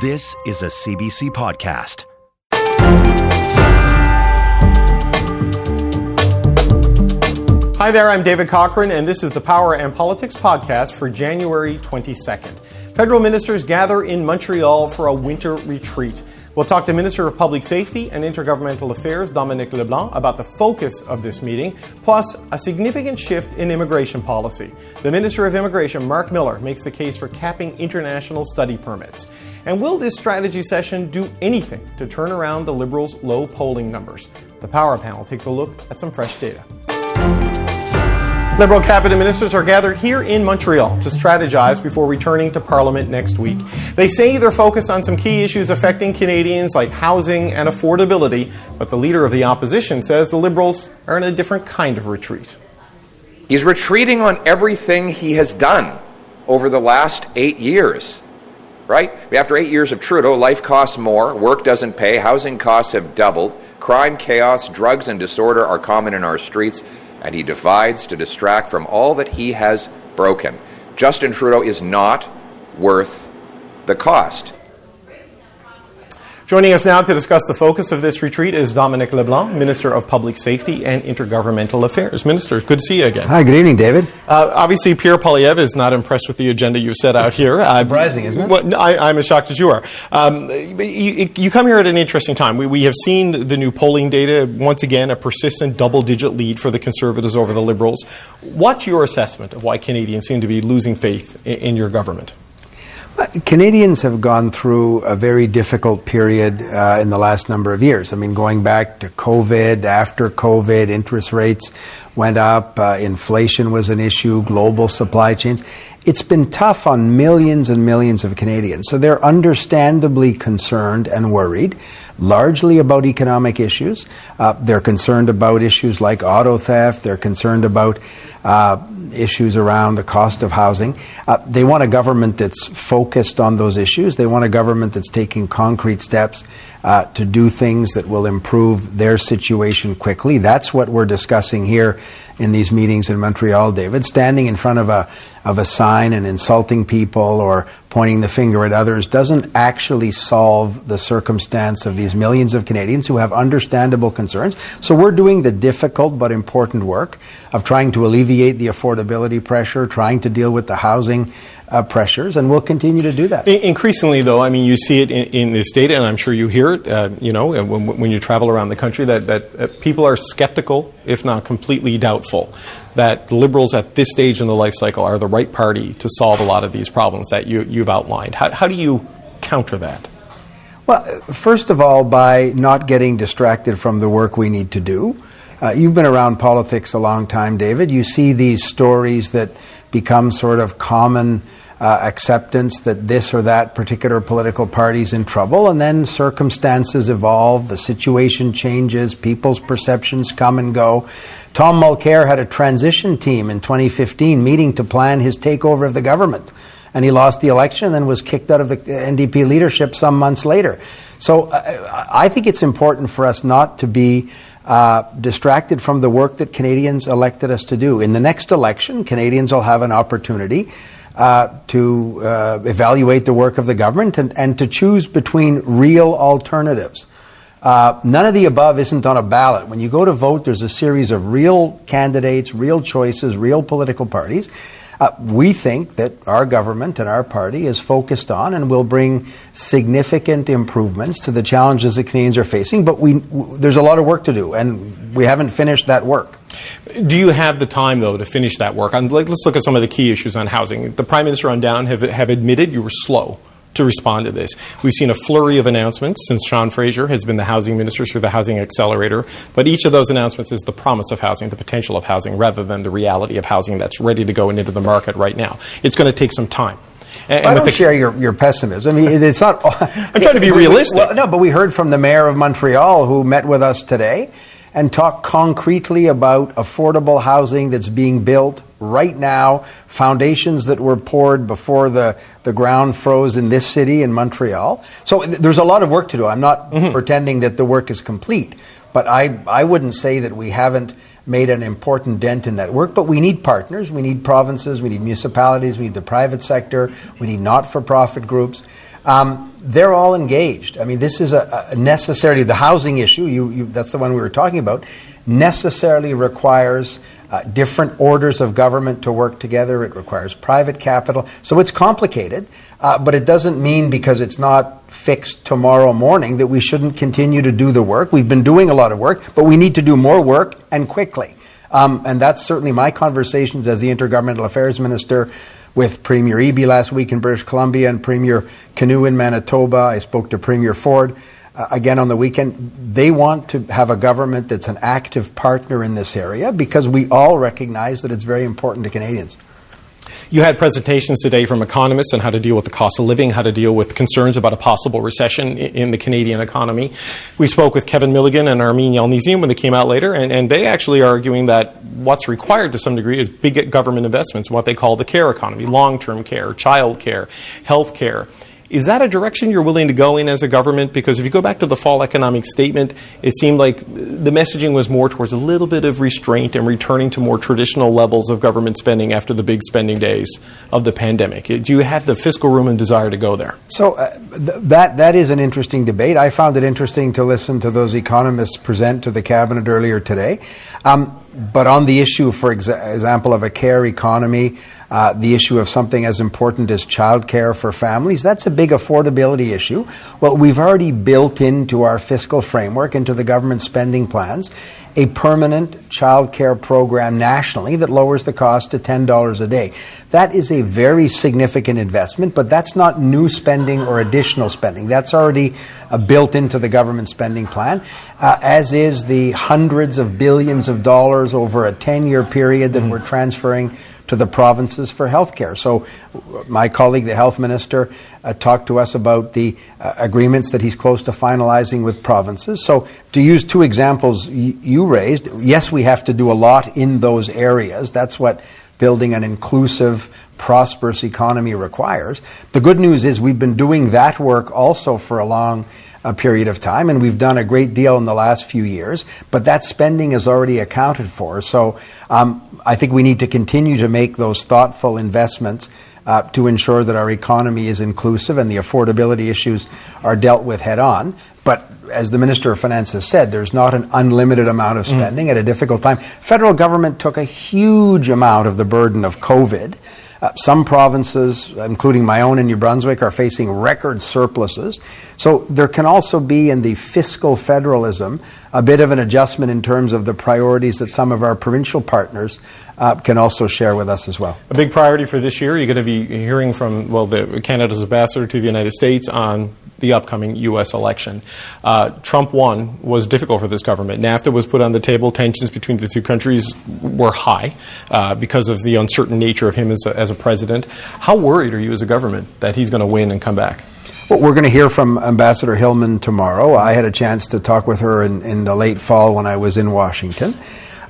This is a CBC podcast. Hi there, I'm David Cochrane, and this is the Power and Politics podcast for January 22nd. Federal ministers gather in Montreal for a winter retreat. We'll talk to Minister of Public Safety and Intergovernmental Affairs Dominic LeBlanc about the focus of this meeting, plus a significant shift in immigration policy. The Minister of Immigration, Marc Miller, makes the case for capping international study permits. And will this strategy session do anything to turn around the Liberals' low polling numbers? The Power Panel takes a look at some fresh data. Liberal cabinet ministers are gathered here in Montreal to strategize before returning to Parliament next week. They say they're focused on some key issues affecting Canadians like housing and affordability, but the leader of the opposition says the Liberals are in a different kind of retreat. He's retreating on everything he has done over the last eight years. Right? After eight years of Trudeau, life costs more, work doesn't pay, housing costs have doubled, crime, chaos, drugs, and disorder are common in our streets and he divides to distract from all that he has broken. Justin Trudeau is not worth the cost. Joining us now to discuss the focus of this retreat is Dominic LeBlanc, Minister of Public Safety and Intergovernmental Affairs. Minister, good to see you again. Hi, good evening, David. Uh, obviously, Pierre Poilievre is not impressed with the agenda you've set out here. Uh, Surprising, isn't it? Well, I, am as shocked as you are. Um, you, you, come here at an interesting time. We, we, have seen the new polling data, once again, a persistent double digit lead for the Conservatives over the Liberals. What's your assessment of why Canadians seem to be losing faith in, in your government? Canadians have gone through a very difficult period uh, in the last number of years. I mean, going back to COVID, after COVID, interest rates went up, uh, inflation was an issue, global supply chains. It's been tough on millions and millions of Canadians. So they're understandably concerned and worried, largely about economic issues. Uh, they're concerned about issues like auto theft. They're concerned about uh, issues around the cost of housing. Uh, they want a government that's focused on those issues. They want a government that's taking concrete steps uh, to do things that will improve their situation quickly. That's what we're discussing here in these meetings in Montreal, David. Standing in front of a of a sign and insulting people or pointing the finger at others doesn't actually solve the circumstance of these millions of Canadians who have understandable concerns. So we're doing the difficult but important work of trying to alleviate the affordability pressure, trying to deal with the housing uh, pressures, and we'll continue to do that. Increasingly, though, I mean, you see it in, in this data, and I'm sure you hear it, uh, you know, when, when, you travel around the country, that, that uh, people are skeptical, if not completely doubtful, that the Liberals at this stage in the life cycle are the right party to solve a lot of these problems that you, you've outlined. How, how do you counter that? Well, first of all, by not getting distracted from the work we need to do. Uh, you've been around politics a long time, David. You see these stories that become sort of common uh, acceptance that this or that particular political party is in trouble, and then circumstances evolve, the situation changes, people's perceptions come and go. Tom Mulcair had a transition team in 2015 meeting to plan his takeover of the government, and he lost the election and was kicked out of the NDP leadership some months later. So uh, I think it's important for us not to be uh, distracted from the work that Canadians elected us to do. In the next election, Canadians will have an opportunity uh, to uh, evaluate the work of the government and, and to choose between real alternatives. Uh, none of the above isn't on a ballot. When you go to vote, there's a series of real candidates, real choices, real political parties. Uh, we think that our government and our party is focused on and will bring significant improvements to the challenges that Canadians are facing, but we, w- there's a lot of work to do, and we haven't finished that work. Do you have the time, though, to finish that work? let's look at some of the key issues on housing. The Prime Minister on down have, have admitted you were slow to respond to this. We've seen a flurry of announcements since Sean Fraser has been the housing minister through the Housing Accelerator, but each of those announcements is the promise of housing, the potential of housing, rather than the reality of housing that's ready to go into the market right now. It's going to take some time. And, I don't the, share your, your pessimism. I mean, it's not. I'm trying to be realistic. Well, no, but we heard from the mayor of Montreal who met with us today and talked concretely about affordable housing that's being built right now, foundations that were poured before the, the ground froze in this city, in Montreal. So th- there's a lot of work to do. I'm not mm-hmm. pretending that the work is complete, but I, I wouldn't say that we haven't made an important dent in that work. But we need partners, we need provinces, we need municipalities, we need the private sector, we need not for profit groups. Um, they're all engaged. I mean, this is a, a necessarily the housing issue. You, you, that's the one we were talking about. Necessarily requires uh, different orders of government to work together. It requires private capital. So it's complicated, uh, but it doesn't mean because it's not fixed tomorrow morning that we shouldn't continue to do the work. We've been doing a lot of work, but we need to do more work and quickly. Um, and that's certainly my conversations as the Intergovernmental Affairs Minister with Premier Eby last week in British Columbia and Premier Kinew in Manitoba. I spoke to Premier Ford Uh, again on the weekend. They want to have a government that's an active partner in this area because we all recognize that it's very important to Canadians. You had presentations today from economists on how to deal with the cost of living, how to deal with concerns about a possible recession in the Canadian economy. We spoke with Kevin Milligan and Armine Yalnizyan when they came out later, and, and they actually are arguing that what's required to some degree is big government investments, what they call the care economy, long term care, child care, health care. Is that a direction you're willing to go in as a government? Because if you go back to the fall economic statement, it seemed like the messaging was more towards a little bit of restraint and returning to more traditional levels of government spending after the big spending days of the pandemic. Do you have the fiscal room and desire to go there? So uh, th- that that is an interesting debate. I found it interesting to listen to those economists present to the cabinet earlier today. Um, but on the issue, for exa- example, of a care economy, uh, the issue of something as important as childcare for families. That's a big affordability issue. Well, we've already built into our fiscal framework, into the government spending plans, a permanent childcare program nationally that lowers the cost to $10 a day. That is a very significant investment, but that's not new spending or additional spending. That's already uh, built into the government spending plan, uh, as is the hundreds of billions of dollars over a 10 year period that mm-hmm. we're transferring to the provinces for health care. So, my colleague, the health minister, uh, talked to us about the uh, agreements that he's close to finalizing with provinces. So, to use two examples y- you raised, yes, we have to do a lot in those areas. That's what building an inclusive, prosperous economy requires. The good news is we've been doing that work also for a long a period of time, and we've done a great deal in the last few years, but that spending is already accounted for. So um, I think we need to continue to make those thoughtful investments uh, to ensure that our economy is inclusive and the affordability issues are dealt with head on. But as the Minister of Finance has said, there's not an unlimited amount of mm. spending mm. at a difficult time. Federal government took a huge amount of the burden of COVID. Uh, some provinces, including my own in New Brunswick, are facing record surpluses. So there can also be in the fiscal federalism a bit of an adjustment in terms of the priorities that some of our provincial partners uh, can also share with us as well. A big priority for this year, you're going to be hearing from, well, the Canada's ambassador to the United States on the upcoming U.S. election. Uh, Trump won was difficult for this government. NAFTA was put on the table. Tensions between the two countries were high uh, because of the uncertain nature of him as a, as a president. How worried are you as a government that he's going to win and come back? Well, we're going to hear from Ambassador Hillman tomorrow. I had a chance to talk with her in, in the late fall when I was in Washington.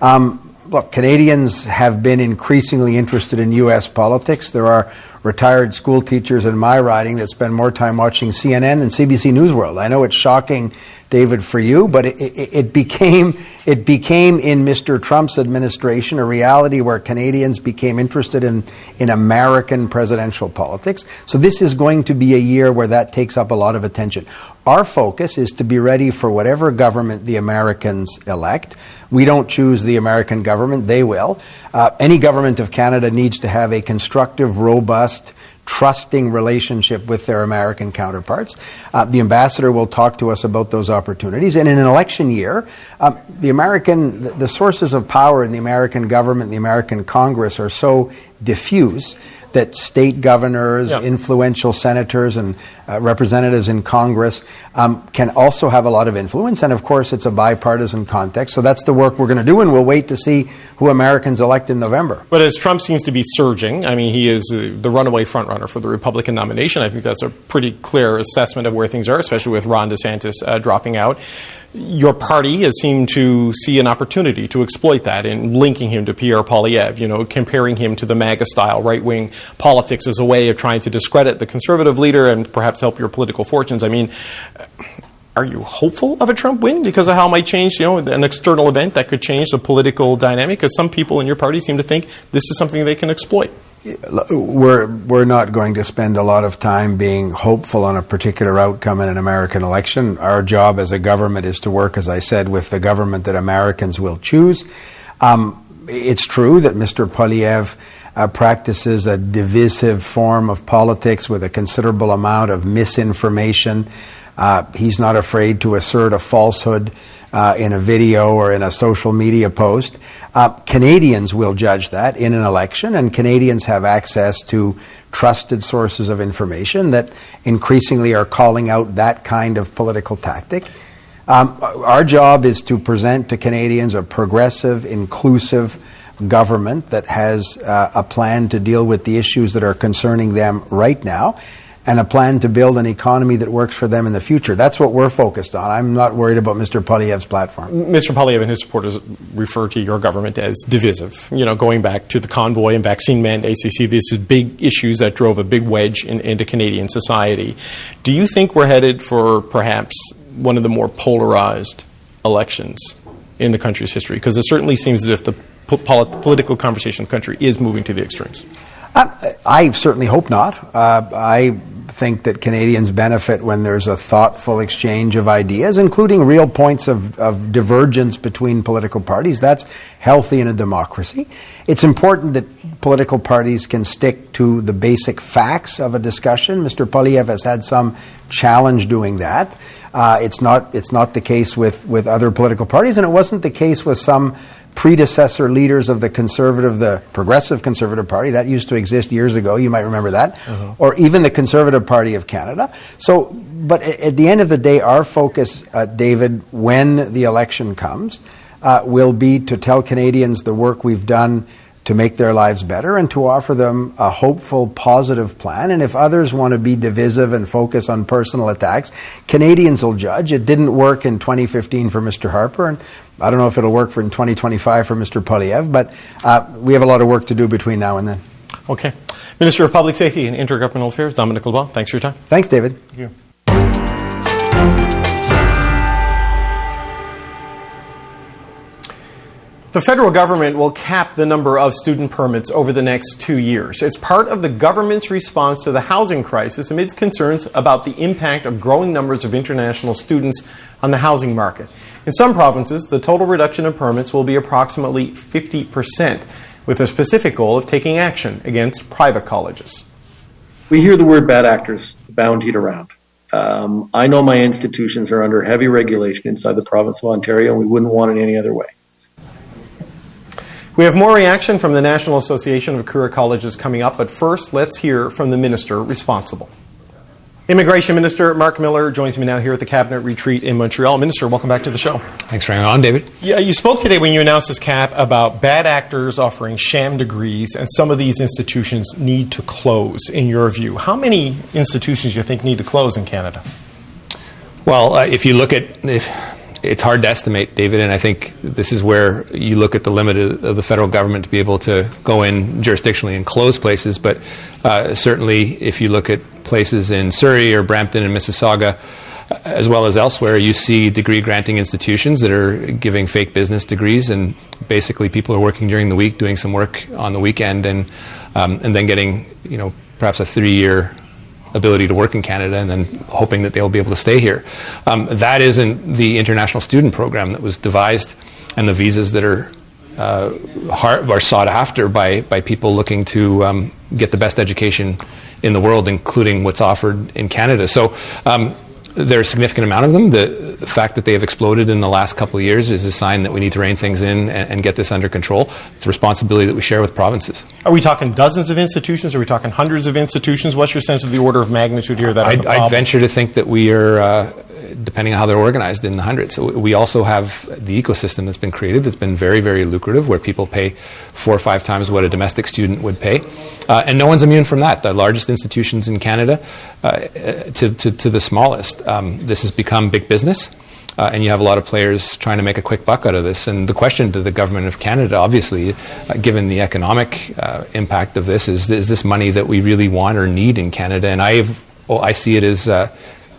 Um, look, Canadians have been increasingly interested in U.S. politics. There are retired school teachers in my riding that spend more time watching CNN than CBC News World. I know it's shocking David, for you, but it, it, it, became it became in Mr. Trump's administration a reality where Canadians became interested in in American presidential politics. So this is going to be a year where that takes up a lot of attention. Our focus is to be ready for whatever government the Americans elect. We don't choose the American government; they will. Uh, any government of Canada needs to have a constructive, robust trusting relationship with their American counterparts. Uh, the ambassador will talk to us about those opportunities. And in an election year, um, the American, the, the sources of power in the American government, the American Congress are so diffuse that state governors, yep. influential senators, and uh, representatives in Congress um, can also have a lot of influence. And of course, it's a bipartisan context. So that's the work we're going to do, and we'll wait to see who Americans elect in November. But as Trump seems to be surging, I mean, he is uh, the runaway frontrunner for the Republican nomination. I think that's a pretty clear assessment of where things are, especially with Ron DeSantis uh, dropping out your party has seemed to see an opportunity to exploit that in linking him to Pierre Poilievre, you know, comparing him to the MAGA style right wing politics as a way of trying to discredit the conservative leader and perhaps help your political fortunes. I mean, are you hopeful of a Trump win because of how it might change, you know, an external event that could change the political dynamic? Because some people in your party seem to think this is something they can exploit. We're we're not going to spend a lot of time being hopeful on a particular outcome in an American election. Our job as a government is to work, as I said, with the government that Americans will choose. Um, it's true that Mr. Poilievre uh, practices a divisive form of politics with a considerable amount of misinformation. Uh, he's not afraid to assert a falsehood uh, in a video or in a social media post. Uh, Canadians will judge that in an election, and Canadians have access to trusted sources of information that increasingly are calling out that kind of political tactic. Um, our job is to present to Canadians a progressive, inclusive government that has uh, a plan to deal with the issues that are concerning them right now and a plan to build an economy that works for them in the future. That's what we're focused on. I'm not worried about Mr. Poilievre's platform. Mr. Poilievre and his supporters refer to your government as divisive. You know, going back to the convoy and vaccine mandates, they see this as big issues that drove a big wedge in, into Canadian society. Do you think we're headed for perhaps one of the more polarized elections in the country's history? Because it certainly seems as if the po- political conversation in the country is moving to the extremes. Uh, I certainly hope not. Uh, I think that Canadians benefit when there's a thoughtful exchange of ideas, including real points of, of divergence between political parties. That's healthy in a democracy. It's important that political parties can stick to the basic facts of a discussion. Mr. Poilievre has had some challenge doing that. Uh, it's not it's not the case with, with other political parties, and it wasn't the case with some predecessor leaders of the conservative, the progressive conservative party that used to exist years ago. You might remember that, uh-huh. or even the Conservative Party of Canada. So, but at the end of the day, our focus, uh, David, when the election comes, uh, will be to tell Canadians the work we've done to make their lives better and to offer them a hopeful, positive plan. And if others want to be divisive and focus on personal attacks, Canadians will judge. It didn't work in 2015 for Mr. Harper, and I don't know if it'll work for in 2025 for Mr. Poilievre, but uh, we have a lot of work to do between now and then. Okay. Minister of Public Safety and Intergovernmental Affairs, Dominic LeBlanc, thanks for your time. Thanks, David. Thank you. The federal government will cap the number of student permits over the next two years. It's part of the government's response to the housing crisis amidst concerns about the impact of growing numbers of international students on the housing market. In some provinces, the total reduction in permits will be approximately 50%, with a specific goal of taking action against private colleges. We hear the word bad actors boundied around. Um, I know my institutions are under heavy regulation inside the province of Ontario, and we wouldn't want it any other way. We have more reaction from the National Association of Career Colleges coming up, but first, let's hear from the minister responsible. Immigration Minister Marc Miller joins me now here at the Cabinet Retreat in Montreal. Minister, welcome back to the show. Thanks for having on, David. Yeah, you spoke today when you announced this cap about bad actors offering sham degrees, and some of these institutions need to close, in your view. How many institutions do you think need to close in Canada? Well, uh, if you look at if it's hard to estimate, David, and I think this is where you look at the limit of the federal government to be able to go in jurisdictionally and close places. But uh, certainly, if you look at places in Surrey or Brampton and Mississauga, as well as elsewhere, you see degree granting institutions that are giving fake business degrees, and basically people are working during the week, doing some work on the weekend, and um, and then getting you know perhaps a three year ability to work in Canada and then hoping that they'll be able to stay here. Um, that isn't the international student program that was devised and the visas that are uh, hard, are sought after by, by people looking to um, get the best education in the world, including what's offered in Canada. So um, there are a significant amount of them. The, fact that they have exploded in the last couple of years is a sign that we need to rein things in and, and, get this under control. It's a responsibility that we share with provinces. Are we talking dozens of institutions? Are we talking hundreds of institutions? What's your sense of the order of magnitude here? That I'd, I'd venture to think that we are. Uh, depending on how they're organized in the hundreds. So we also have the ecosystem that's been created that's been very, very lucrative, where people pay four or five times what a domestic student would pay. Uh, and no one's immune from that. The largest institutions in Canada uh, to, to, to, the smallest. Um, this has become big business. Uh, and you have a lot of players trying to make a quick buck out of this. And the question to the government of Canada, obviously, uh, given the economic uh, impact of this, is: is this money that we really want or need in Canada? And I, oh, I see it as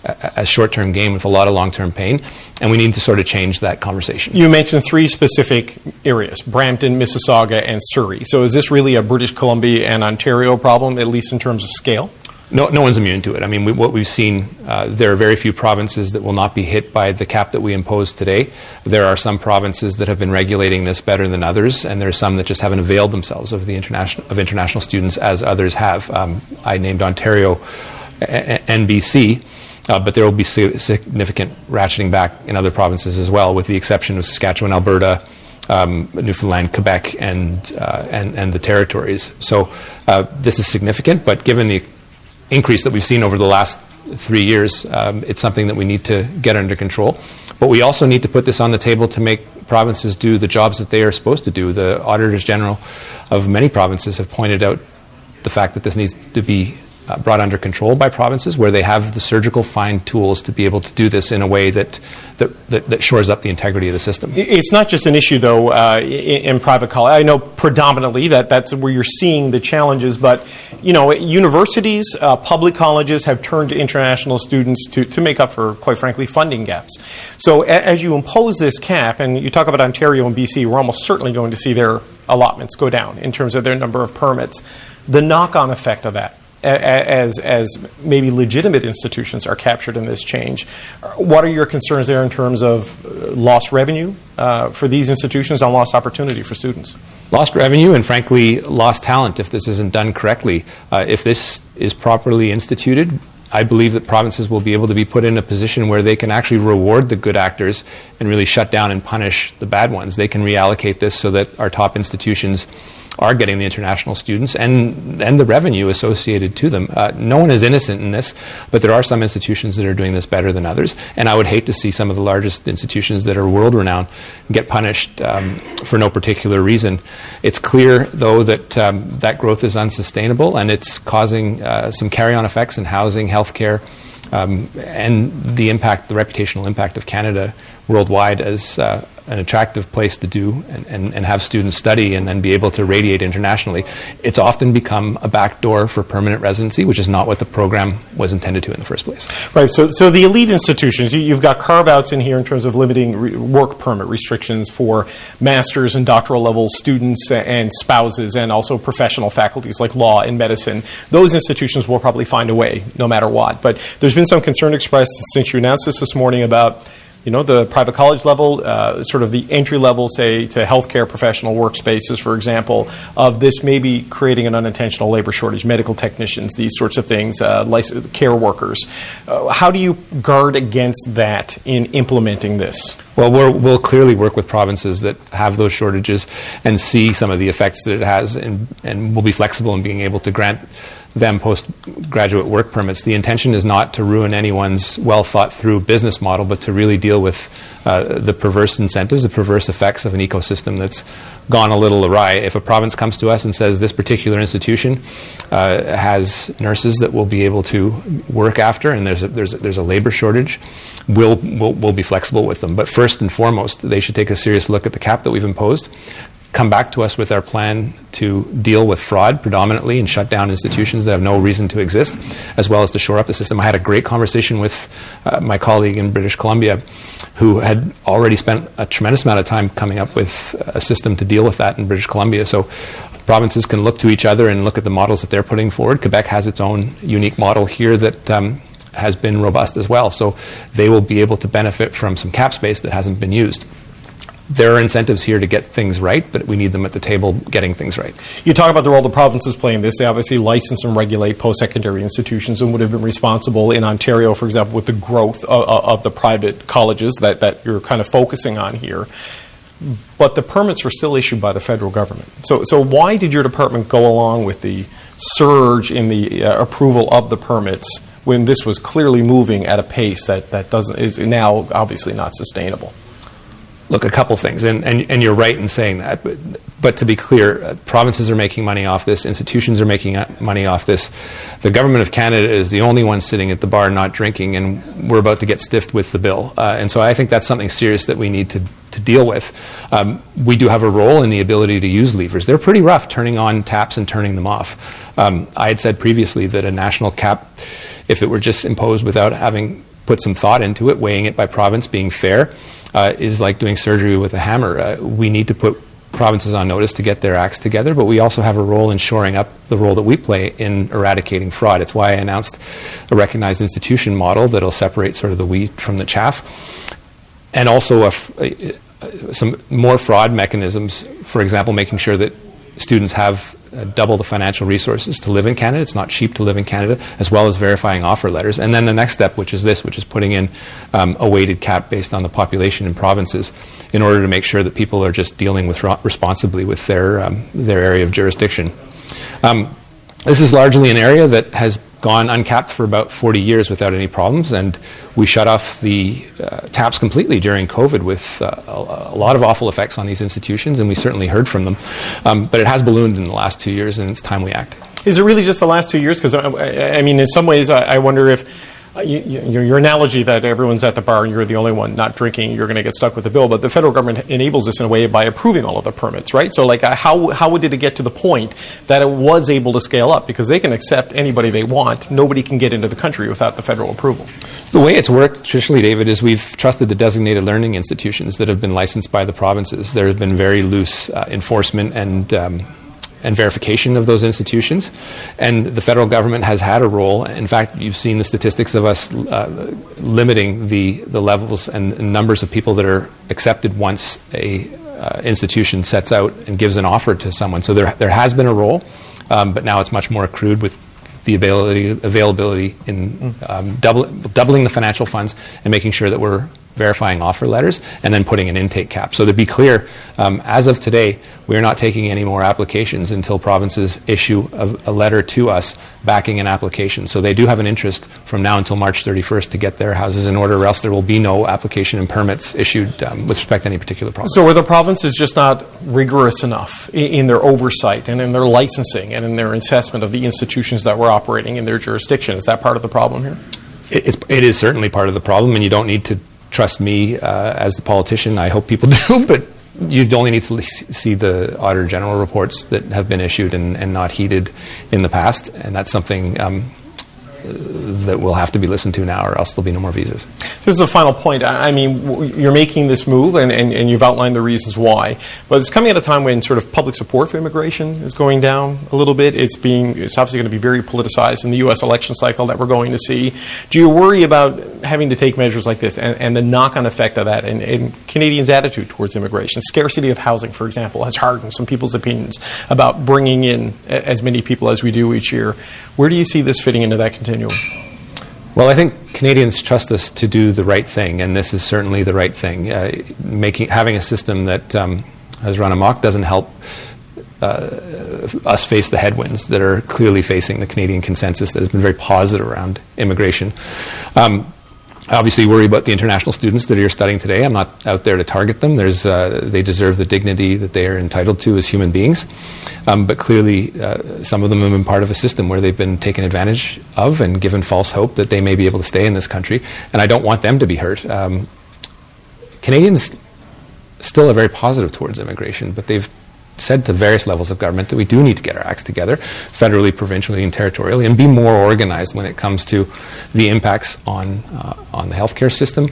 as short term gain with a lot of long term pain, and we need to sort of change that conversation. You mentioned three specific areas Brampton, Mississauga, and Surrey. So is this really a British Columbia and Ontario problem, at least in terms of scale? No, no one's immune to it. I mean, we, what we've seen, uh, there are very few provinces that will not be hit by the cap that we impose today. There are some provinces that have been regulating this better than others, and there are some that just haven't availed themselves of the international of international students as others have. Um, I named Ontario and BC. Uh, but there will be significant ratcheting back in other provinces as well, with the exception of Saskatchewan, Alberta, um, Newfoundland, Quebec, and, uh, and, and the territories. So uh, this is significant, but given the increase that we've seen over the last three years, um, it's something that we need to get under control. But we also need to put this on the table to make provinces do the jobs that they are supposed to do. The auditors general of many provinces have pointed out the fact that this needs to be uh, brought under control by provinces where they have the surgical fine tools to be able to do this in a way that, that, that, that shores up the integrity of the system. It's not just an issue, though, uh, in, in, private college. I know predominantly that that's where you're seeing the challenges, but, you know, universities, uh, public colleges have turned to international students to, to make up for, quite frankly, funding gaps. So a- as you impose this cap, and you talk about Ontario and BC, we're almost certainly going to see their allotments go down in terms of their number of permits. The knock on effect of that as, as maybe legitimate institutions are captured in this change. What are your concerns there in terms of uh, lost revenue uh, for these institutions and lost opportunity for students? Lost revenue and, frankly, lost talent if this isn't done correctly. Uh, if this is properly instituted, I believe that provinces will be able to be put in a position where they can actually reward the good actors and really shut down and punish the bad ones. They can reallocate this so that our top institutions are getting the international students and, and the revenue associated to them. Uh, no one is innocent in this, but there are some institutions that are doing this better than others. And I would hate to see some of the largest institutions that are world renowned get punished um, for no particular reason. It's clear, though, that um, that growth is unsustainable and it's causing uh, some carry on effects in housing, healthcare. Um, and the impact, the reputational impact of Canada worldwide as uh, an attractive place to do and, and, and, have students study and then be able to radiate internationally, it's often become a backdoor for permanent residency, which is not what the program was intended to in the first place. Right. So, so the elite institutions, you, have got carve outs in here in terms of limiting re- work permit restrictions for master's and doctoral level students and spouses and also professional faculties like law and medicine. Those institutions will probably find a way no matter what. But there's been some concern expressed since you announced this this morning about you know, the private college level, uh, sort of the entry level, say, to healthcare professional workspaces, for example, of this maybe creating an unintentional labor shortage, medical technicians, these sorts of things, uh, care workers. Uh, how do you guard against that in implementing this? Well, we will clearly work with provinces that have those shortages and see some of the effects that it has, and, and we'll be flexible in being able to grant them postgraduate work permits. The intention is not to ruin anyone's well thought through business model, but to really deal with uh, the perverse incentives, the perverse effects of an ecosystem that's gone a little awry. If a province comes to us and says this particular institution uh, has nurses that will be able to work after, and there's a, there's a, there's a labor shortage, we'll, we'll, we'll be flexible with them. But first and foremost, they should take a serious look at the cap that we've imposed come back to us with our plan to deal with fraud predominantly and shut down institutions that have no reason to exist, as well as to shore up the system. I had a great conversation with uh, my colleague in British Columbia who had already spent a tremendous amount of time coming up with a system to deal with that in British Columbia. So provinces can look to each other and look at the models that they're putting forward. Quebec has its own unique model here that um, has been robust as well. So they will be able to benefit from some cap space that hasn't been used there are incentives here to get things right, but we need them at the table getting things right. You talk about the role the provinces play in this. They obviously license and regulate post secondary institutions and would have been responsible in Ontario, for example, with the growth of, of, the private colleges that, that you're kind of focusing on here. But the permits were still issued by the federal government. So, so why did your department go along with the surge in the uh, approval of the permits when this was clearly moving at a pace that, that doesn't, is now obviously not sustainable? Look, a couple things, and, and, and you're right in saying that. But, but to be clear, uh, provinces are making money off this, institutions are making uh, money off this. The government of Canada is the only one sitting at the bar not drinking, and we're about to get stiffed with the bill. Uh, and so I think that's something serious that we need to, to deal with. Um, we do have a role in the ability to use levers. They're pretty rough turning on taps and turning them off. Um, I had said previously that a national cap, if it were just imposed without having put some thought into it, weighing it by province, being fair, uh, is like doing surgery with a hammer. Uh, we need to put provinces on notice to get their acts together, but we also have a role in shoring up the role that we play in eradicating fraud. It's why I announced a recognized institution model that'll separate sort of the wheat from the chaff, and also a, some more fraud mechanisms. For example, making sure that students have uh, double the financial resources to live in Canada. It's not cheap to live in Canada, as well as verifying offer letters. And then the next step, which is this, which is putting in um, a weighted cap based on the population in provinces, in order to make sure that people are just dealing with responsibly with their um, their area of jurisdiction. Um, this is largely an area that has gone uncapped for about 40 years without any problems, and we shut off the uh, taps completely during COVID with uh, a, a, lot of awful effects on these institutions, and we certainly heard from them. Um, but it has ballooned in the last two years, and it's time we act. Is it really just the last two years? Because I, I, mean, in some ways, I, I wonder if you, your analogy that everyone's at the bar and you're the only one not drinking, you're going to get stuck with the bill. But the federal government enables this in a way by approving all of the permits, right? So, like, uh, how how did it get to the point that it was able to scale up? Because they can accept anybody they want. Nobody can get into the country without the federal approval. The way it's worked traditionally, David, is we've trusted the designated learning institutions that have been licensed by the provinces. There have been very loose uh, enforcement and um, and verification of those institutions. And the federal government has had a role. In fact, you've seen the statistics of us uh, limiting the, the levels and numbers of people that are accepted once a uh, institution sets out and gives an offer to someone. So there, there has been a role, um, but now it's much more accrued with the availability, availability in um, double, doubling the financial funds and making sure that we're verifying offer letters, and then putting an intake cap. So to be clear, um, as of today, we are not taking any more applications until provinces issue a, a, letter to us backing an application. So they do have an interest from now until March 31st to get their houses in order, or else there will be no application and permits issued um, with respect to any particular province. So are the provinces just not rigorous enough in, in their oversight and in their licensing and in their assessment of the institutions that were operating in their jurisdiction? Is that part of the problem here? It's, it is certainly part of the problem, and you don't need to trust me uh, as the politician. I hope people do, but you only need to see the Auditor General reports that have been issued and, and not heeded in the past, and that's something um, that will have to be listened to now, or else there'll be no more visas. This is a final point. I mean, you're making this move, and, and, and, you've outlined the reasons why. But it's coming at a time when sort of public support for immigration is going down a little bit. It's being it's obviously going to be very politicized in the U.S. election cycle that we're going to see. Do you worry about having to take measures like this and, and the knock-on effect of that, and, and Canadians' attitude towards immigration? Scarcity of housing, for example, has hardened some people's opinions about bringing in as many people as we do each year. Where do you see this fitting into that continuum? Well, I think Canadians trust us to do the right thing, and this is certainly the right thing. Uh, making having a system that um, has run amok doesn't help uh, us face the headwinds that are clearly facing the Canadian consensus that has been very positive around immigration. Um, I obviously worry about the international students that are studying today. I'm not out there to target them. Uh, they deserve the dignity that they are entitled to as human beings. Um, but clearly, uh, some of them have been part of a system where they've been taken advantage of and given false hope that they may be able to stay in this country. And I don't want them to be hurt. Um, Canadians still are very positive towards immigration, but they've said to various levels of government that we do need to get our acts together, federally, provincially, and territorially, and be more organized when it comes to the impacts on, uh, on the healthcare system,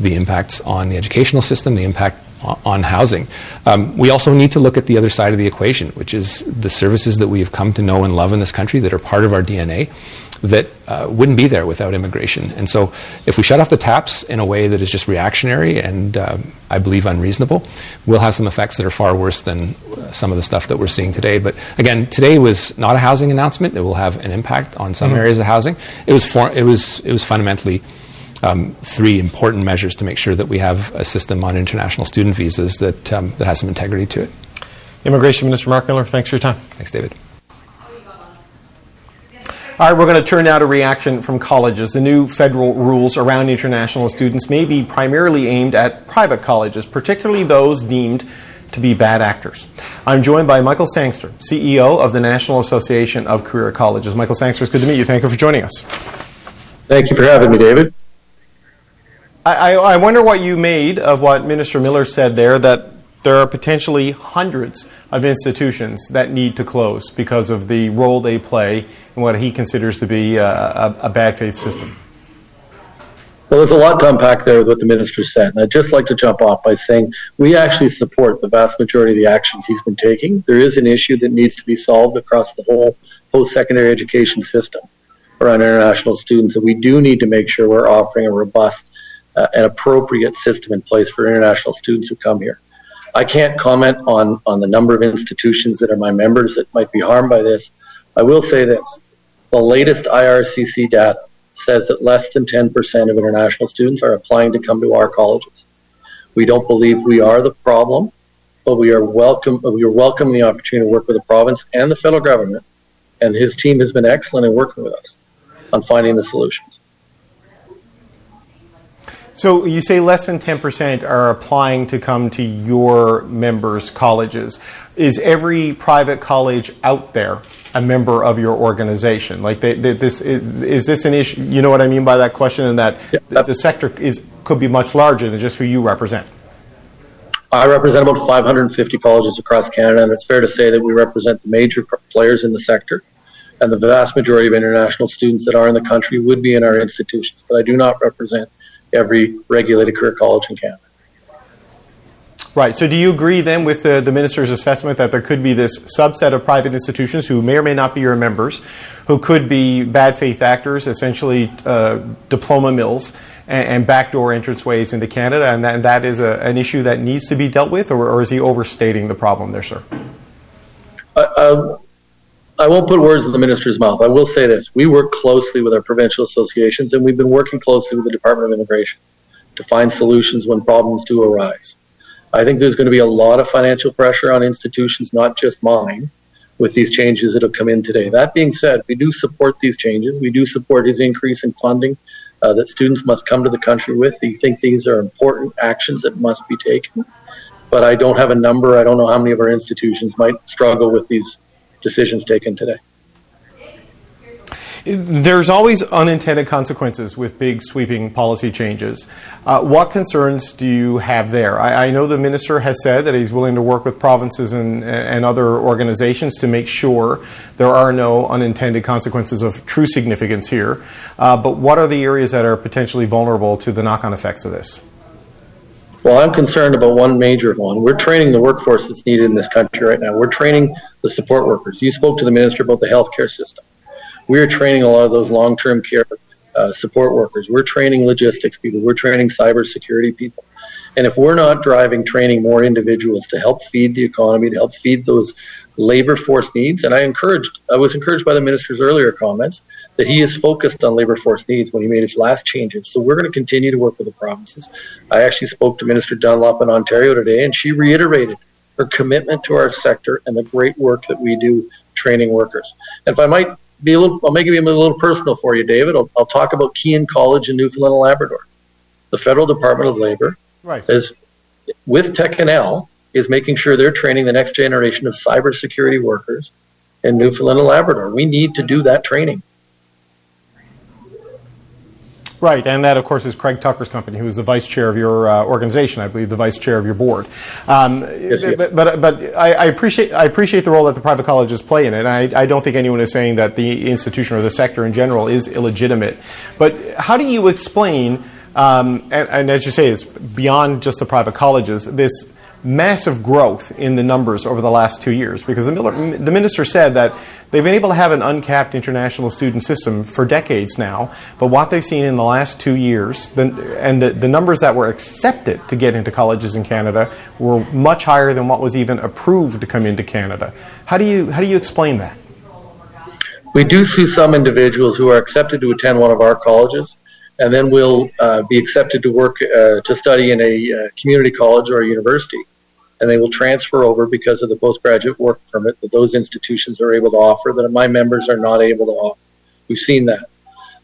the impacts on the educational system, the impact on housing. Um, we also need to look at the other side of the equation, which is the services that we have come to know and love in this country that are part of our DNA that uh, wouldn't be there without immigration. And so, if we shut off the taps in a way that is just reactionary and uh, I believe unreasonable, we'll have some effects that are far worse than uh, some of the stuff that we're seeing today. But again, today was not a housing announcement. It will have an impact on some mm-hmm. areas of housing. It was for, it was it was fundamentally. Um, three important measures to make sure that we have a system on international student visas that, um, that has some integrity to it. Immigration Minister Marc Miller, thanks for your time. Thanks, David. All right, we're going to turn now to reaction from colleges. The new federal rules around international students may be primarily aimed at private colleges, particularly those deemed to be bad actors. I'm joined by Michael Sangster, CEO of the National Association of Career Colleges. Michael Sangster, it's good to meet you. Thank you for joining us. Thank you for having me, David. I, I, wonder what you made of what Minister Miller said there that there are potentially hundreds of institutions that need to close because of the role they play in what he considers to be a, a, a bad faith system. Well, there's a lot to unpack there with what the minister said. And I'd just like to jump off by saying we actually support the vast majority of the actions he's been taking. There is an issue that needs to be solved across the whole post secondary education system around international students. And we do need to make sure we're offering a robust uh, and appropriate system in place for international students who come here. I can't comment on, on the number of institutions that are my members that might be harmed by this. I will say this the latest IRCC data says that less than 10% of international students are applying to come to our colleges. We don't believe we are the problem, but we are welcome. We are welcoming the opportunity to work with the province and the federal government, and his team has been excellent in working with us on finding the solutions. So you say less than 10% are applying to come to your members' colleges. Is every private college out there a member of your organization? Like they, they, this is, is this an issue? You know what I mean by that question, and that the, the sector is could be much larger than just who you represent. I represent about 550 colleges across Canada, and it's fair to say that we represent the major players in the sector. And the vast majority of international students that are in the country would be in our institutions. But I do not represent every regulated career college in Canada. Right. So, do you agree then with the, the minister's assessment that there could be this subset of private institutions who may or may not be your members, who could be bad faith actors, essentially uh, diploma mills and, and, backdoor entranceways into Canada, and that, and that is a, an issue that needs to be dealt with, or, or is he overstating the problem there, sir? Uh, uh, I won't put words in the minister's mouth. I will say this: we work closely with our provincial associations, and we've been working closely with the Department of Immigration to find solutions when problems do arise. I think there's going to be a lot of financial pressure on institutions, not just mine, with these changes that have come in today. That being said, we do support these changes. We do support his increase in funding uh, that students must come to the country with. We think these are important actions that must be taken. But I don't have a number. I don't know how many of our institutions might struggle with these decisions taken today. There's always unintended consequences with big sweeping policy changes. Uh, what concerns do you have there? I, I, know the minister has said that he's willing to work with provinces and, and other organizations to make sure there are no unintended consequences of true significance here. Uh, but what are the areas that are potentially vulnerable to the knock on effects of this? Well, I'm concerned about one major one. We're training the workforce that's needed in this country right now. We're training the support workers. You spoke to the minister about the healthcare system. We're training a lot of those long term care uh, support workers. We're training logistics people. We're training cybersecurity people. And if we're not driving training more individuals to help feed the economy, to help feed those labor force needs, and I encouraged, I was encouraged by the minister's earlier comments that he is focused on labor force needs when he made his last changes. So we're going to continue to work with the provinces. I actually spoke to Minister Dunlop in Ontario today, and she reiterated her commitment to our sector and the great work that we do training workers. And if I might be a little, I'll make it a little personal for you, David. I'll, I'll talk about Keyin College in Newfoundland and Labrador. The Federal Department of Labor right. is, with TechNL, is making sure they're training the next generation of cybersecurity workers in Newfoundland and Labrador. We need to do that training. Right, and that, of course, is Craig Tucker's company, who is the vice chair of your uh, organization, I believe, the vice chair of your board. Um, yes, yes. But, but, but I, I, appreciate, I appreciate the role that the private colleges play in it. And I, I don't think anyone is saying that the institution or the sector in general is illegitimate. But how do you explain, um, and, and as you say, it's beyond just the private colleges, this massive growth in the numbers over the last two years because the, the, minister said that they've been able to have an uncapped international student system for decades now, but what they've seen in the last two years, the, and the, the numbers that were accepted to get into colleges in Canada were much higher than what was even approved to come into Canada. How do you, how do you explain that? We do see some individuals who are accepted to attend one of our colleges and then will uh, be accepted to work uh, to study in a uh, community college or a university and they will transfer over because of the postgraduate work permit that those institutions are able to offer that my members are not able to offer. We've seen that.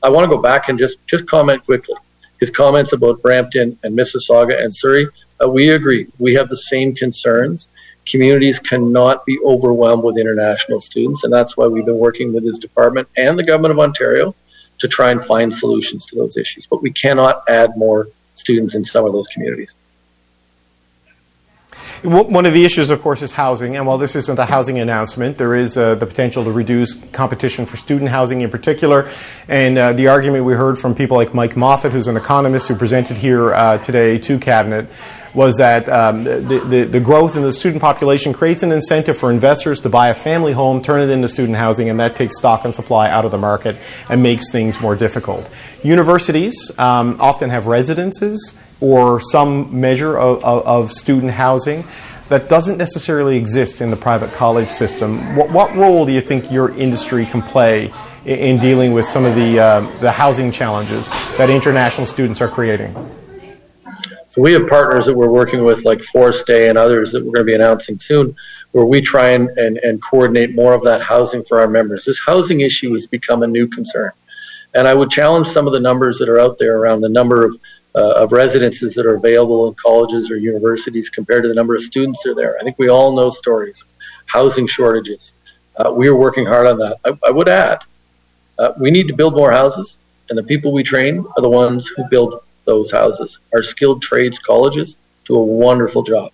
I want to go back and just, just comment quickly. His comments about Brampton and Mississauga and Surrey, uh, we agree. We have the same concerns. Communities cannot be overwhelmed with international students, and that's why we've been working with his department and the government of Ontario to try and find solutions to those issues. But we cannot add more students in some of those communities. One of the issues, of course, is housing. And while this isn't a housing announcement, there is uh, the potential to reduce competition for student housing in particular. And uh, the argument we heard from people like Mike Moffat, who's an economist who presented here uh, today to Cabinet, was that um, the, the, the, growth in the student population creates an incentive for investors to buy a family home, turn it into student housing, and that takes stock and supply out of the market and makes things more difficult. Universities um, often have residences or some measure of, of, of, student housing that doesn't necessarily exist in the private college system. What, what role do you think your industry can play in, in dealing with some of the, uh, the housing challenges that international students are creating? So we have partners that we're working with, like Forest Day and others that we're going to be announcing soon, where we try and, and, and coordinate more of that housing for our members. This housing issue has become a new concern. And I would challenge some of the numbers that are out there around the number of of residences that are available in colleges or universities compared to the number of students that are there. I think we all know stories of housing shortages. Uh, we are working hard on that. I, I would add, uh, we need to build more houses, and the people we train are the ones who build those houses. Our skilled trades colleges do a wonderful job.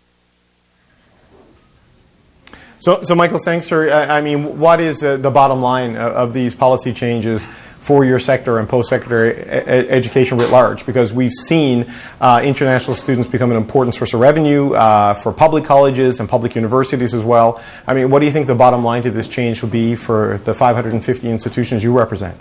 So, so Michael Sangster, I, I mean, what is uh, the bottom line of, of these policy changes for your sector and post-secondary education writ large because we've seen uh, international students become an important source of revenue uh, for public colleges and public universities as well. I mean, what do you think the bottom line to this change would be for the 550 institutions you represent?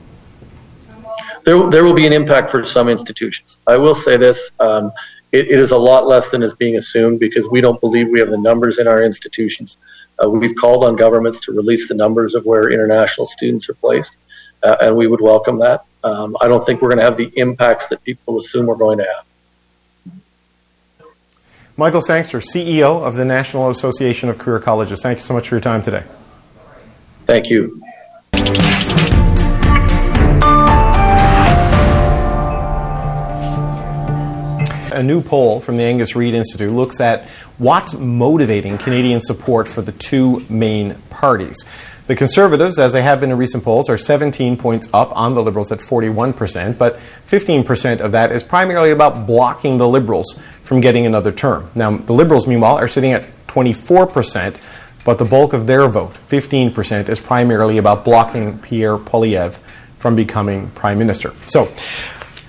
There, there will be an impact for some institutions. I will say this. Um, it, it is a lot less than is being assumed because we don't believe we have the numbers in our institutions. Uh, we've called on governments to release the numbers of where international students are placed uh, and we would welcome that. Um, I don't think we're going to have the impacts that people assume we're going to have. Michael Sangster, CEO of the National Association of Career Colleges. Thank you so much for your time today. Thank you. A new poll from the Angus Reid Institute looks at what's motivating Canadian support for the two main parties. The Conservatives, as they have been in recent polls, are 17 points up on the Liberals at 41%, but 15% of that is primarily about blocking the Liberals from getting another term. Now, the Liberals, meanwhile, are sitting at 24%, but the bulk of their vote, 15%, is primarily about blocking Pierre Poilievre from becoming Prime Minister. So,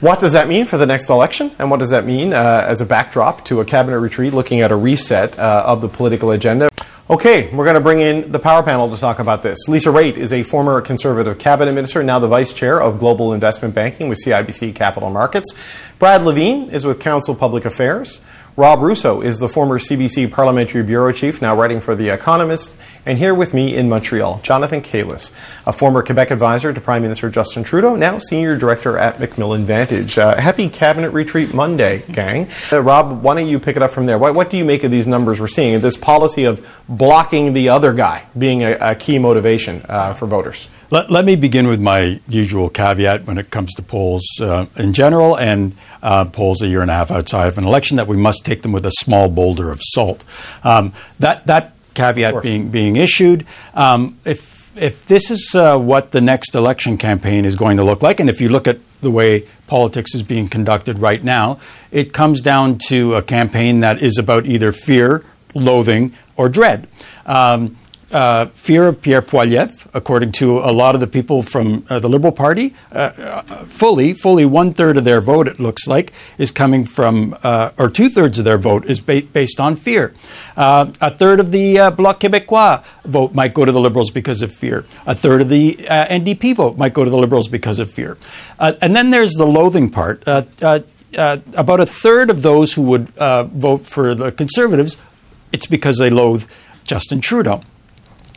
what does that mean for the next election? And what does that mean uh, as a backdrop to a cabinet retreat looking at a reset uh, of the political agenda? Okay, we're going to bring in the power panel to talk about this. Lisa Raitt is a former conservative cabinet minister, now the vice chair of global investment banking with CIBC Capital Markets. Brad Lavigne is with Counsel Public Affairs. Rob Russo is the former CBC Parliamentary Bureau Chief, now writing for The Economist. And here with me in Montreal, Jonathan Kalles, a former Quebec advisor to Prime Minister Justin Trudeau, now Senior Director at Macmillan Vantage. Uh, happy Cabinet Retreat Monday, gang. Uh, Rob, why don't you pick it up from there? What, what, do you make of these numbers we're seeing, this policy of blocking the other guy being a, a key motivation uh, for voters? Let, let, me begin with my usual caveat when it comes to polls uh, in general and uh, polls a year and a half outside of an election that we must take them with a small boulder of salt. Um, that that caveat being being issued, um, if if this is uh, what the next election campaign is going to look like, and if you look at the way politics is being conducted right now, it comes down to a campaign that is about either fear, loathing, or dread. Um, uh, fear of Pierre Poilievre, according to a lot of the people from uh, the Liberal Party. Uh, uh fully, fully one third of their vote, it looks like, is coming from, uh, or two thirds of their vote is ba- based on fear. Uh, a third of the Bloc Québécois vote might go to the Liberals because of fear. A third of the NDP vote might go to the Liberals because of fear. and then there's the loathing part. about a third of those who would vote for the Conservatives, it's because they loathe Justin Trudeau.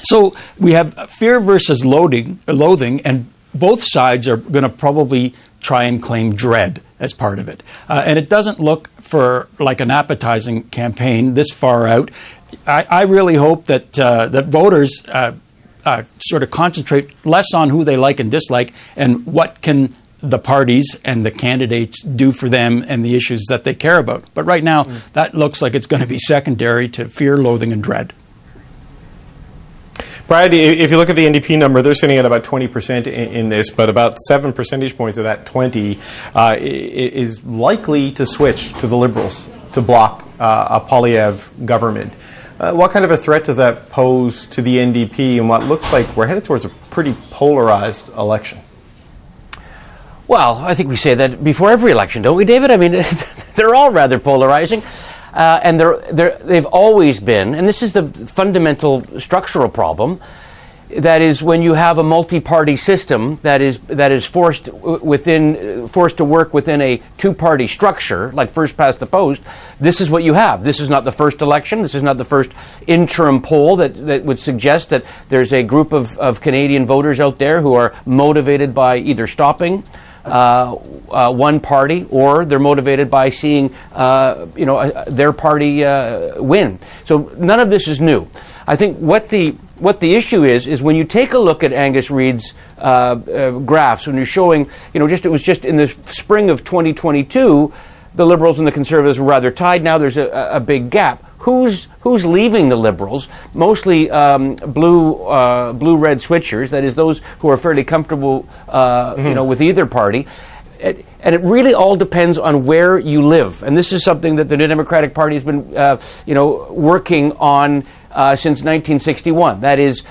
So we have fear versus loading, loathing, and both sides are going to probably try and claim dread as part of it. Uh, and it doesn't look for like an appetizing campaign this far out. I, I really hope that uh, that voters uh, uh sort of concentrate less on who they like and dislike and what can the parties and the candidates do for them and the issues that they care about. But right now, mm. that looks like it's going to be secondary to fear, loathing, and dread. Brad, if you look at the NDP number, they're sitting at about 20% in, in this, but about 7 percentage points of that 20 uh, is likely to switch to the Liberals to block uh, a Poilievre government. Uh, what kind of a threat does that pose to the NDP and what looks like we're headed towards a pretty polarized election? Well, I think we say that before every election, don't we, David? I mean, they're all rather polarizing. Uh, and they're, they're, they've always been, and this is the fundamental structural problem that is when you have a multi-party system that is that is forced within forced to work within a two-party structure like first past the post this is what you have. This is not the first election. This is not the first interim poll that, that would suggest that there's a group of, of Canadian voters out there who are motivated by either stopping one party, or they're motivated by seeing uh, you know uh, their party uh, win. So none of this is new. I think what the what the issue is is when you take a look at Angus Reid's uh, graphs, when you're showing you know just it was just in the spring of 2022, the Liberals and the Conservatives were rather tied. Now there's a, a big gap who's who's leaving the Liberals? Mostly um, blue uh, blue red switchers. That is those who are fairly comfortable, uh, mm-hmm. you know, with either party. It, and it really all depends on where you live. And this is something that the New Democratic Party has been, uh, you know, working on uh, since 1961. That is,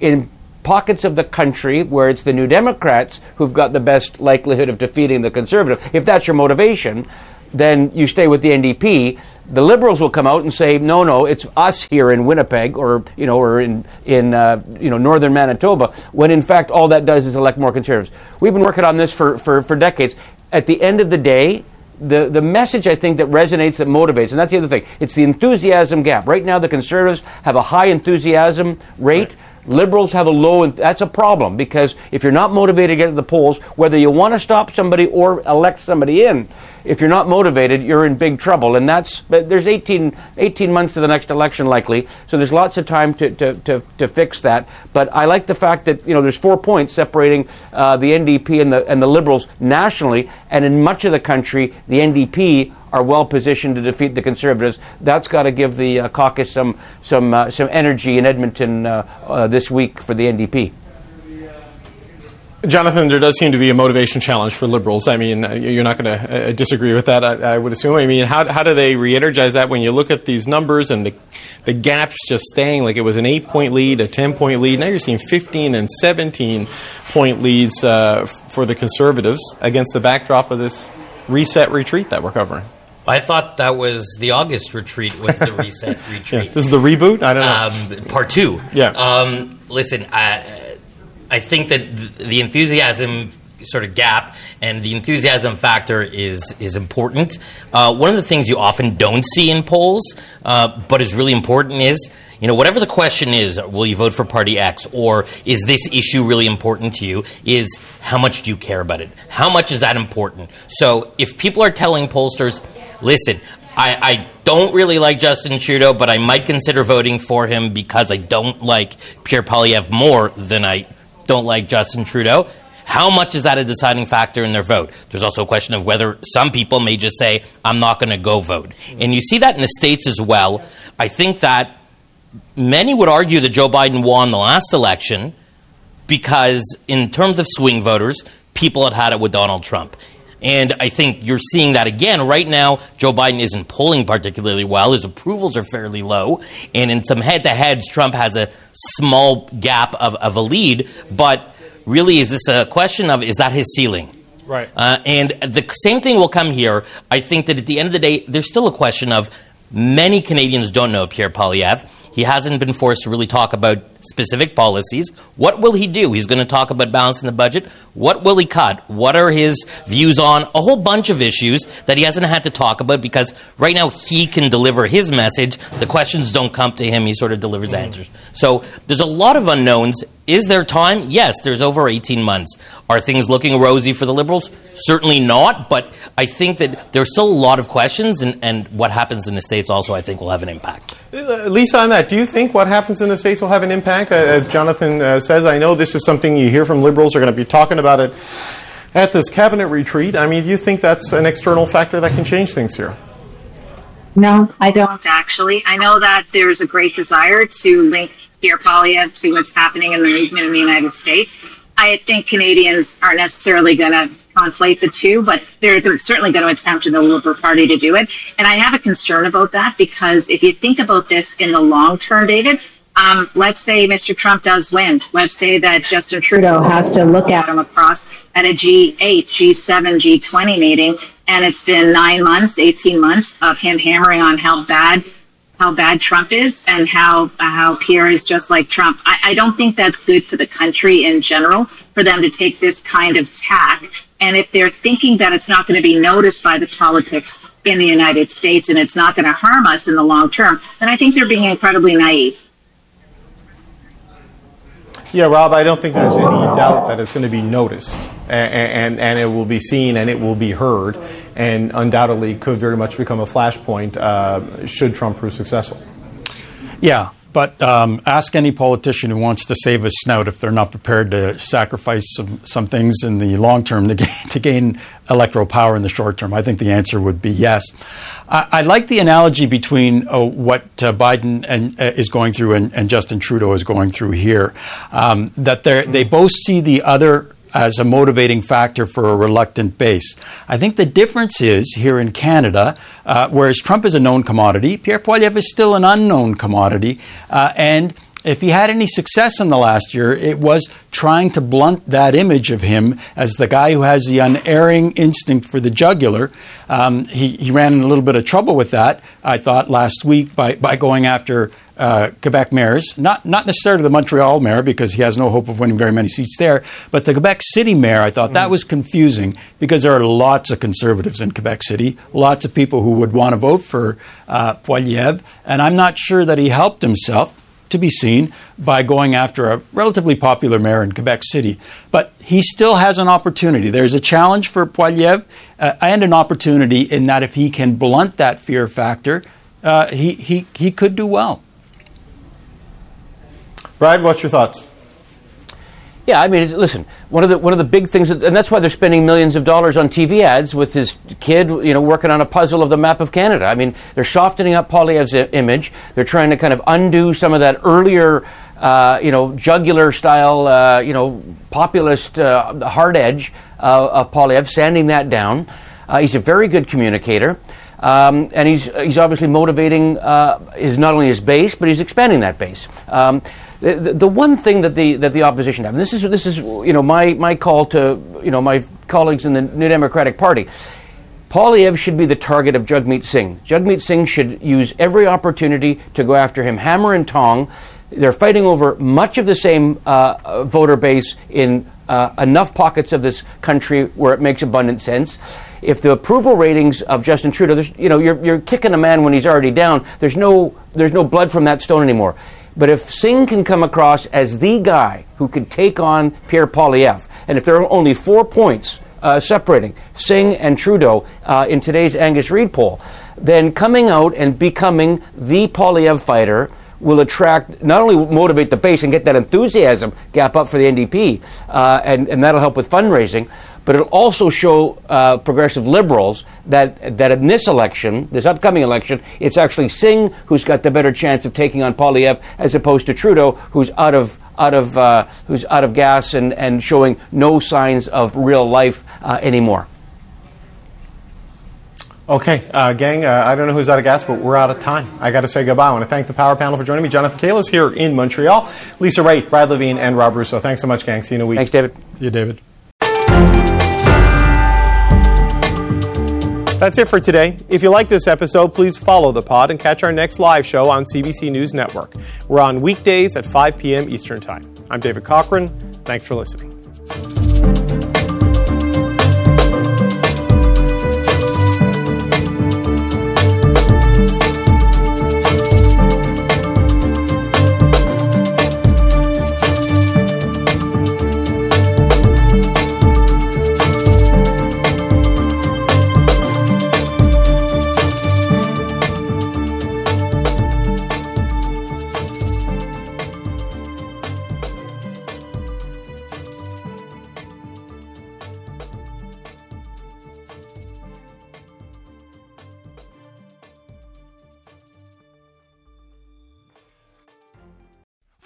in pockets of the country where it's the New Democrats who've got the best likelihood of defeating the Conservative. If that's your motivation, then you stay with the NDP. The Liberals will come out and say, "No, no, it's us here in Winnipeg, or you know, or in in uh, you know northern Manitoba." When in fact, all that does is elect more Conservatives. We've been working on this for for, for decades. At the end of the day, the, the message I think that resonates, that motivates, and that's the other thing. It's the enthusiasm gap. Right now, the Conservatives have a high enthusiasm rate. Right. Liberals have a low, and that's a problem because if you're not motivated to get to the polls, whether you want to stop somebody or elect somebody in, if you're not motivated, you're in big trouble. And that's, there's 18, 18 months to the next election likely, so there's lots of time to, to, to, to fix that. But I like the fact that, you know, there's four points separating uh, the NDP and the, and the Liberals nationally, and in much of the country, the NDP are well positioned to defeat the Conservatives. That's got to give the uh, caucus some some uh, some energy in Edmonton uh, uh this week for the NDP. Jonathan, there does seem to be a motivation challenge for liberals. I mean, uh, you're not going to uh, disagree with that, I, I, would assume. I mean, how, how do they re-energize that when you look at these numbers and the the gaps just staying? Like it was an eight point lead, a ten point lead. Now you're seeing 15 and 17 point leads for the Conservatives against the backdrop of this reset retreat that we're covering. I thought that was the August retreat was the reset retreat. Yeah, this is the reboot. I don't know. Um, part two. Yeah. Um, listen, I, I think that the enthusiasm sort of gap and the enthusiasm factor is is important. Uh, one of the things you often don't see in polls, uh, but is really important, is you know whatever the question is, will you vote for Party X or is this issue really important to you? Is how much do you care about it? How much is that important? So if people are telling pollsters, listen. I, I don't really like Justin Trudeau, but I might consider voting for him because I don't like Pierre Poilievre more than I don't like Justin Trudeau how much is that a deciding factor in their vote? There's also a question of whether some people may just say, I'm not going to go vote. And you see that in the States as well. I think that many would argue that Joe Biden won the last election because, in terms of swing voters, people had had it with Donald Trump. And I think you're seeing that again. Right now, Joe Biden isn't polling particularly well. His approvals are fairly low. And in some head to heads, Trump has a small gap of, of a lead. But really is this a question of is that his ceiling? Right. Uh, and the same thing will come here. I think that at the end of the day, there's still a question of many Canadians don't know Pierre Poilievre. He hasn't been forced to really talk about specific policies. What will he do? He's going to talk about balancing the budget. What will he cut? What are his views on a whole bunch of issues that he hasn't had to talk about because right now he can deliver his message. The questions don't come to him. He sort of delivers mm-hmm. answers. So there's a lot of unknowns. Is there time? Yes, there's over 18 months. Are things looking rosy for the Liberals? Certainly not, but I think that there's still a lot of questions, and, and what happens in the States also, I think, will have an impact. Uh, Lisa, on that, do you think what happens in the States will have an impact? Uh, as Jonathan uh, says, I know this is something you hear from Liberals are going to be talking about it at this cabinet retreat. I mean, do you think that's an external factor that can change things here? No, I don't actually. I know that there's a great desire to link Pierre Poilievre to what's happening in the movement in the United States. I think Canadians aren't necessarily going to conflate the two, but they're, they're certainly going to attempt in the Liberal Party to do it. And I have a concern about that because if you think about this in the long term, David, um, let's say Mr. Trump does win. Let's say that Justin Trudeau has to look at him across at a G8, G7, G20 meeting, and it's been nine months, 18 months of him hammering on how bad how bad Trump is and how how Pierre is just like Trump. I, I don't think that's good for the country in general for them to take this kind of tack. And if they're thinking that it's not going to be noticed by the politics in the United States and it's not going to harm us in the long term, then I think they're being incredibly naive. Yeah, Rob, I don't think there's any doubt that it's going to be noticed and, and, and, it will be seen and it will be heard and undoubtedly could very much become a flashpoint uh, should Trump prove successful. Yeah, but um, ask any politician who wants to save a snout if they're not prepared to sacrifice some, some things in the long term to gain, to gain electoral power in the short term. I think the answer would be yes. I, I like the analogy between uh, what uh, Biden and, uh, is going through and, and, Justin Trudeau is going through here. Um, that they both see the other as a motivating factor for a reluctant base. I think the difference is here in Canada, uh, whereas Trump is a known commodity, Pierre Poilievre is still an unknown commodity, uh, and if he had any success in the last year, it was trying to blunt that image of him as the guy who has the unerring instinct for the jugular. Um, he, he, ran in a little bit of trouble with that, I thought, last week by, by going after uh, Quebec mayors, not, not necessarily the Montreal mayor because he has no hope of winning very many seats there, but the Quebec City mayor, I thought mm. that was confusing because there are lots of conservatives in Quebec City, lots of people who would want to vote for uh, Poilievre, and I'm not sure that he helped himself to be seen by going after a relatively popular mayor in Quebec City. But he still has an opportunity. There's a challenge for Poilievre uh, and an opportunity in that if he can blunt that fear factor, uh, he, he, he could do well. Brad, what's your thoughts? Yeah, I mean, listen. One of the one of the big things, and that's why they're spending millions of dollars on TV ads with his kid, you know, working on a puzzle of the map of Canada. I mean, they're softening up Poilievre's image. They're trying to kind of undo some of that earlier, uh, you know, jugular style, uh, you know, populist uh, hard edge uh, of Poilievre, sanding that down. Uh, he's a very good communicator. Um, and he's, he's obviously motivating uh, his, not only his base, but he's expanding that base. Um, the, the, one thing that the that the opposition have, and this is this is you know my my call to you know my colleagues in the New Democratic Party. Poilievre should be the target of Jagmeet Singh. Jagmeet Singh should use every opportunity to go after him, hammer and tong. They're fighting over much of the same uh, voter base in uh, enough pockets of this country where it makes abundant sense. If the approval ratings of Justin Trudeau, you know, you're, you're kicking a man when he's already down. There's no, there's no blood from that stone anymore. But if Singh can come across as the guy who could take on Pierre Poilievre, and if there are only four points uh, separating Singh and Trudeau uh, in today's Angus Reid poll, then coming out and becoming the Poilievre fighter will attract, not only motivate the base and get that enthusiasm gap up for the NDP, uh, and, and that'll help with fundraising, but it'll also show uh, progressive liberals that that in this election, this upcoming election, it's actually Singh who's got the better chance of taking on Poilievre as opposed to Trudeau, who's out of out of uh, who's out of gas and, and showing no signs of real life uh, anymore. Okay, uh, gang, uh, I don't know who's out of gas, but we're out of time. I got to say goodbye. I want to thank the Power Panel for joining me. Jonathan Kalles here in Montreal, Lisa Raitt, Brad Lavigne, and Rob Russo. Thanks so much, gang. See you in a week. Thanks, David. See you, David. That's it for today. If you like this episode, please follow the pod and catch our next live show on CBC News Network. We're on weekdays at 5 p.m. Eastern Time. I'm David Cochrane. Thanks for listening.